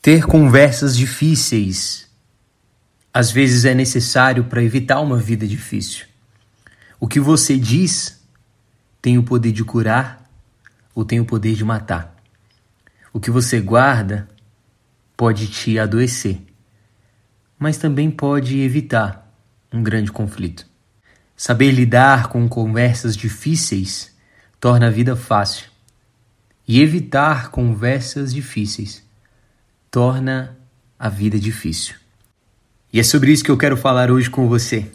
Ter conversas difíceis às vezes é necessário para evitar uma vida difícil. O que você diz tem o poder de curar ou tem o poder de matar. O que você guarda pode te adoecer, mas também pode evitar um grande conflito. Saber lidar com conversas difíceis torna a vida fácil, e evitar conversas difíceis torna a vida difícil. E é sobre isso que eu quero falar hoje com você.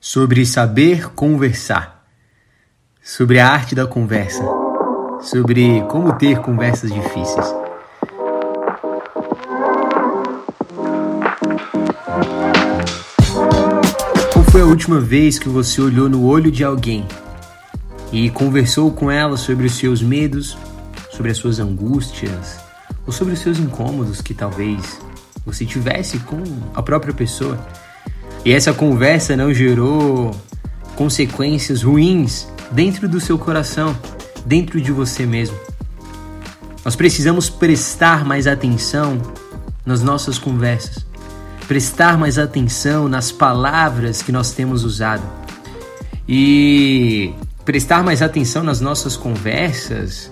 Sobre saber conversar, sobre a arte da conversa, sobre como ter conversas difíceis. Qual foi a última vez que você olhou no olho de alguém e conversou com ela sobre os seus medos, sobre as suas angústias, ou sobre os seus incômodos que talvez você tivesse com a própria pessoa. E essa conversa não gerou consequências ruins dentro do seu coração, dentro de você mesmo. Nós precisamos prestar mais atenção nas nossas conversas, prestar mais atenção nas palavras que nós temos usado. E prestar mais atenção nas nossas conversas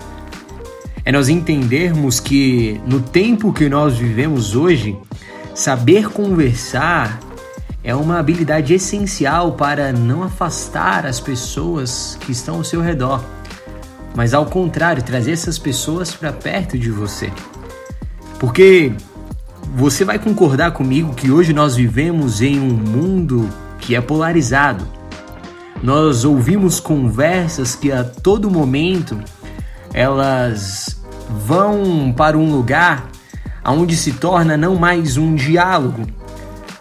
é nós entendermos que no tempo que nós vivemos hoje, saber conversar é uma habilidade essencial para não afastar as pessoas que estão ao seu redor, mas ao contrário, trazer essas pessoas para perto de você. Porque você vai concordar comigo que hoje nós vivemos em um mundo que é polarizado. Nós ouvimos conversas que a todo momento elas vão para um lugar onde se torna não mais um diálogo,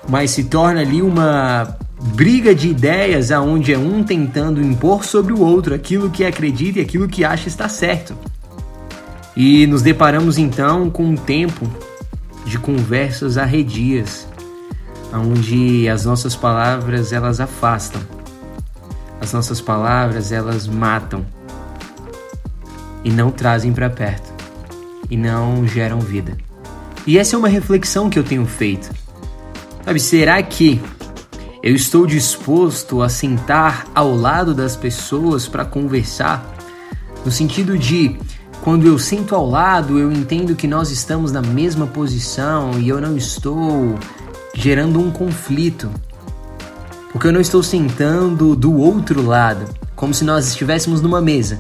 mas se torna ali uma briga de ideias aonde é um tentando impor sobre o outro aquilo que acredita e aquilo que acha estar certo. E nos deparamos então com um tempo de conversas arredias, onde as nossas palavras elas afastam, as nossas palavras elas matam e não trazem para perto e não geram vida. E essa é uma reflexão que eu tenho feito. Sabe, será que eu estou disposto a sentar ao lado das pessoas para conversar? No sentido de quando eu sento ao lado, eu entendo que nós estamos na mesma posição e eu não estou gerando um conflito. Porque eu não estou sentando do outro lado, como se nós estivéssemos numa mesa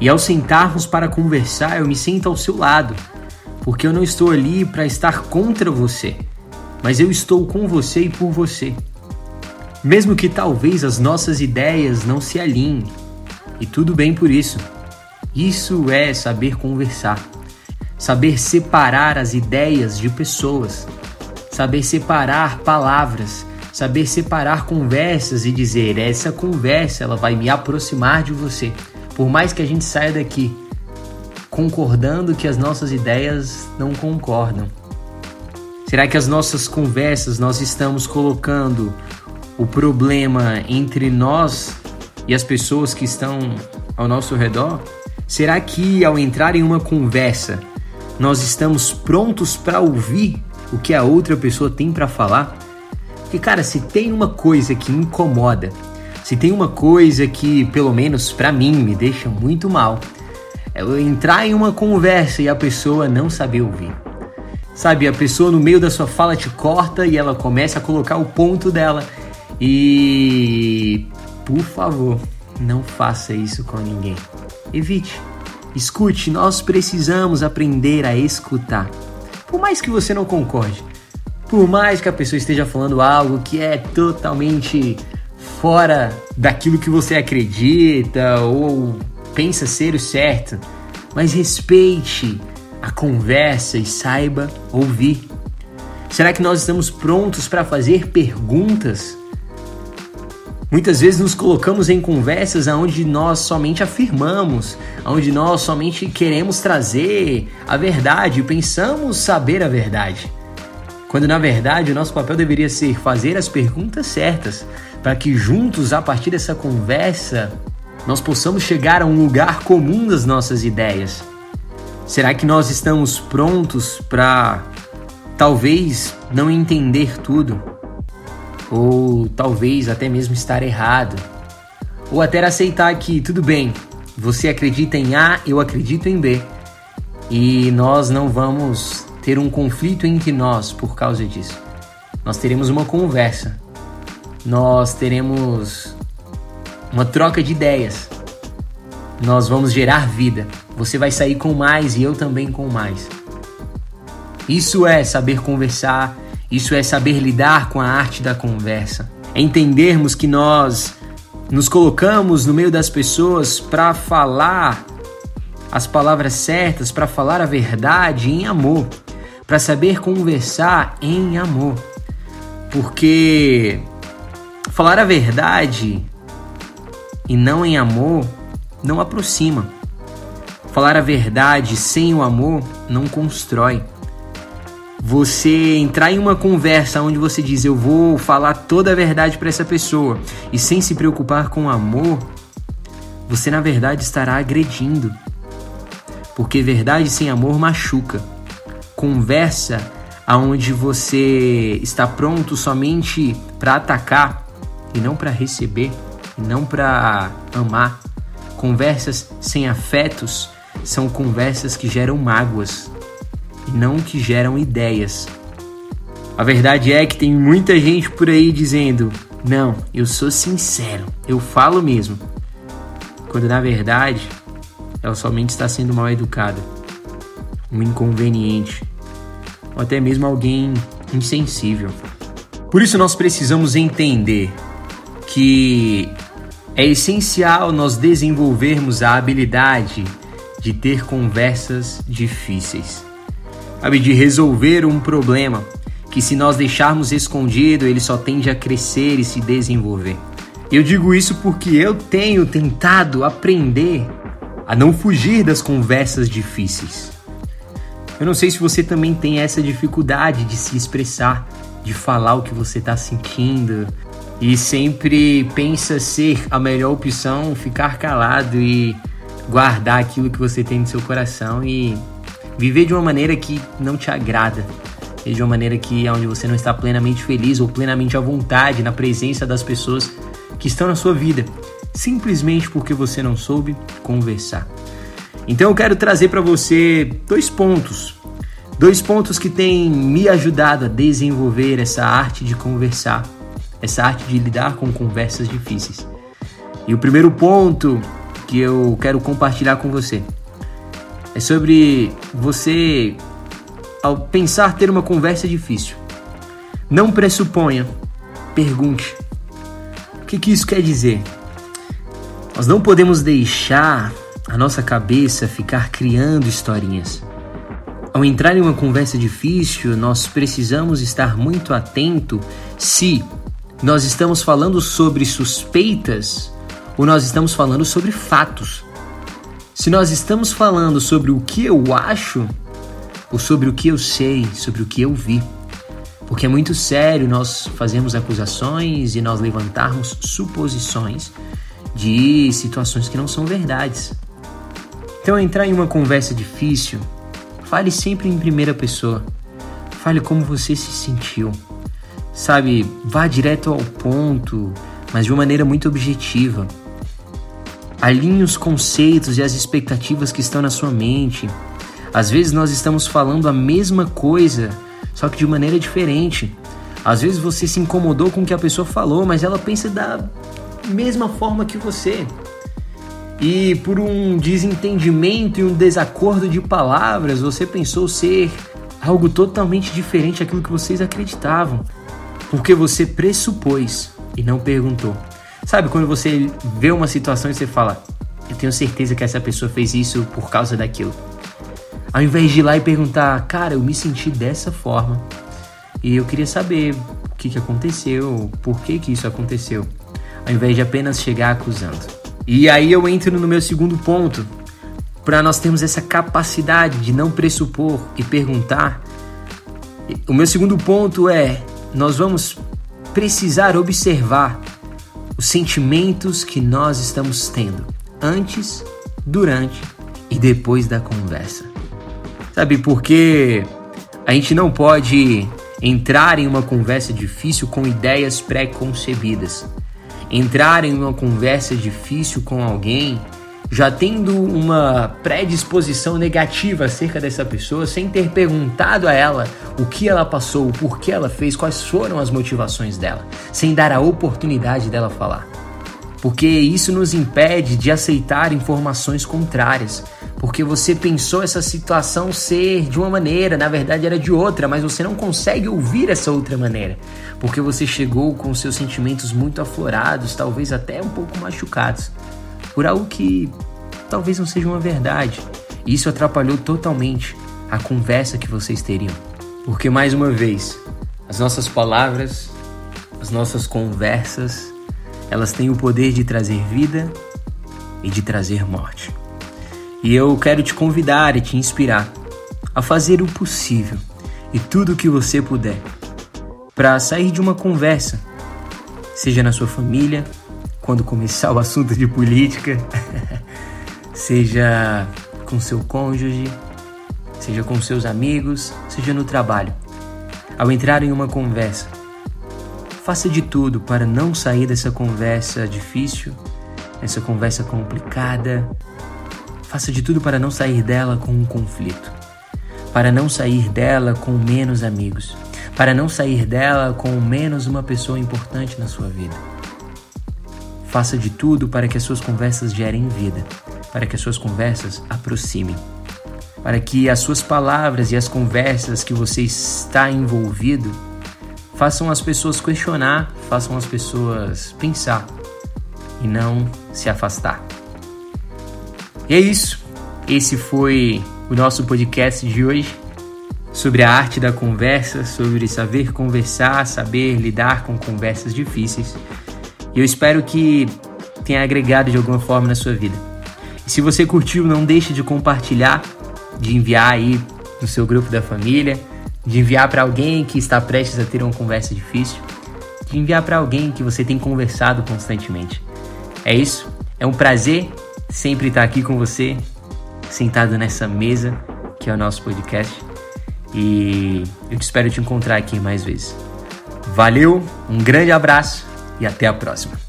e ao sentarmos para conversar, eu me sinto ao seu lado, porque eu não estou ali para estar contra você, mas eu estou com você e por você. Mesmo que talvez as nossas ideias não se alinhem, e tudo bem por isso. Isso é saber conversar, saber separar as ideias de pessoas, saber separar palavras, saber separar conversas e dizer essa conversa ela vai me aproximar de você por mais que a gente saia daqui concordando que as nossas ideias não concordam. Será que as nossas conversas nós estamos colocando o problema entre nós e as pessoas que estão ao nosso redor? Será que ao entrar em uma conversa nós estamos prontos para ouvir o que a outra pessoa tem para falar? Porque, cara, se tem uma coisa que incomoda se tem uma coisa que, pelo menos para mim, me deixa muito mal, é entrar em uma conversa e a pessoa não saber ouvir. Sabe, a pessoa no meio da sua fala te corta e ela começa a colocar o ponto dela. E por favor, não faça isso com ninguém. Evite. Escute, nós precisamos aprender a escutar. Por mais que você não concorde, por mais que a pessoa esteja falando algo que é totalmente fora daquilo que você acredita ou pensa ser o certo, mas respeite a conversa e saiba ouvir. Será que nós estamos prontos para fazer perguntas? Muitas vezes nos colocamos em conversas onde nós somente afirmamos, onde nós somente queremos trazer a verdade, pensamos saber a verdade. Quando na verdade o nosso papel deveria ser fazer as perguntas certas, para que juntos, a partir dessa conversa, nós possamos chegar a um lugar comum das nossas ideias. Será que nós estamos prontos para talvez não entender tudo? Ou talvez até mesmo estar errado? Ou até aceitar que tudo bem, você acredita em A, eu acredito em B, e nós não vamos ter um conflito entre nós por causa disso. Nós teremos uma conversa, nós teremos uma troca de ideias, nós vamos gerar vida. Você vai sair com mais e eu também com mais. Isso é saber conversar, isso é saber lidar com a arte da conversa. É entendermos que nós nos colocamos no meio das pessoas para falar as palavras certas, para falar a verdade em amor, para saber conversar em amor. Porque falar a verdade e não em amor não aproxima. Falar a verdade sem o amor não constrói. Você entrar em uma conversa onde você diz eu vou falar toda a verdade para essa pessoa e sem se preocupar com o amor, você na verdade estará agredindo. Porque verdade sem amor machuca. Conversa aonde você está pronto somente para atacar e não para receber, e não para amar. Conversas sem afetos são conversas que geram mágoas e não que geram ideias. A verdade é que tem muita gente por aí dizendo: "Não, eu sou sincero, eu falo mesmo". Quando na verdade, ela somente está sendo mal educada, um inconveniente, ou até mesmo alguém insensível. Por isso nós precisamos entender que é essencial nós desenvolvermos a habilidade de ter conversas difíceis, sabe, de resolver um problema que se nós deixarmos escondido, ele só tende a crescer e se desenvolver. Eu digo isso porque eu tenho tentado aprender a não fugir das conversas difíceis. Eu não sei se você também tem essa dificuldade de se expressar, de falar o que você está sentindo, e sempre pensa ser a melhor opção ficar calado e guardar aquilo que você tem no seu coração e viver de uma maneira que não te agrada, de uma maneira que é onde você não está plenamente feliz ou plenamente à vontade na presença das pessoas que estão na sua vida, simplesmente porque você não soube conversar. Então eu quero trazer para você dois pontos, dois pontos que têm me ajudado a desenvolver essa arte de conversar essa arte de lidar com conversas difíceis. E o primeiro ponto que eu quero compartilhar com você é sobre você, ao pensar ter uma conversa difícil, não pressuponha, pergunte. O que, que isso quer dizer? Nós não podemos deixar a nossa cabeça ficar criando historinhas. Ao entrar em uma conversa difícil, nós precisamos estar muito atento se nós estamos falando sobre suspeitas ou nós estamos falando sobre fatos? Se nós estamos falando sobre o que eu acho ou sobre o que eu sei, sobre o que eu vi. Porque é muito sério nós fazermos acusações e nós levantarmos suposições de situações que não são verdades. Então, entrar em uma conversa difícil, fale sempre em primeira pessoa. Fale como você se sentiu sabe, vá direto ao ponto, mas de uma maneira muito objetiva. Alinhe os conceitos e as expectativas que estão na sua mente. Às vezes nós estamos falando a mesma coisa, só que de maneira diferente. Às vezes você se incomodou com o que a pessoa falou, mas ela pensa da mesma forma que você. E por um desentendimento e um desacordo de palavras, você pensou ser algo totalmente diferente daquilo que vocês acreditavam porque você pressupôs e não perguntou. Sabe quando você vê uma situação e você fala, eu tenho certeza que essa pessoa fez isso por causa daquilo. Ao invés de ir lá e perguntar, cara, eu me senti dessa forma e eu queria saber o que, que aconteceu, por que, que isso aconteceu, ao invés de apenas chegar acusando. E aí eu entro no meu segundo ponto, para nós termos essa capacidade de não pressupor e perguntar. O meu segundo ponto é nós vamos precisar observar os sentimentos que nós estamos tendo antes, durante e depois da conversa. Sabe, porque a gente não pode entrar em uma conversa difícil com ideias pré-concebidas. Entrar em uma conversa difícil com alguém já tendo uma predisposição negativa acerca dessa pessoa, sem ter perguntado a ela o que ela passou, o porquê ela fez, quais foram as motivações dela, sem dar a oportunidade dela falar. Porque isso nos impede de aceitar informações contrárias, porque você pensou essa situação ser de uma maneira, na verdade era de outra, mas você não consegue ouvir essa outra maneira, porque você chegou com seus sentimentos muito aflorados, talvez até um pouco machucados por algo que talvez não seja uma verdade. Isso atrapalhou totalmente a conversa que vocês teriam. Porque, mais uma vez, as nossas palavras, as nossas conversas, elas têm o poder de trazer vida e de trazer morte. E eu quero te convidar e te inspirar a fazer o possível e tudo o que você puder para sair de uma conversa, seja na sua família, quando começar o assunto de política, seja com seu cônjuge, seja com seus amigos, seja no trabalho. Ao entrar em uma conversa, faça de tudo para não sair dessa conversa difícil, essa conversa complicada. Faça de tudo para não sair dela com um conflito, para não sair dela com menos amigos, para não sair dela com menos uma pessoa importante na sua vida. Faça de tudo para que as suas conversas gerem vida, para que as suas conversas aproximem, para que as suas palavras e as conversas que você está envolvido façam as pessoas questionar, façam as pessoas pensar e não se afastar. E é isso. Esse foi o nosso podcast de hoje sobre a arte da conversa, sobre saber conversar, saber lidar com conversas difíceis. E eu espero que tenha agregado de alguma forma na sua vida. E se você curtiu, não deixe de compartilhar, de enviar aí no seu grupo da família, de enviar para alguém que está prestes a ter uma conversa difícil, de enviar para alguém que você tem conversado constantemente. É isso. É um prazer sempre estar aqui com você, sentado nessa mesa que é o nosso podcast. E eu te espero te encontrar aqui mais vezes. Valeu, um grande abraço e até a próxima.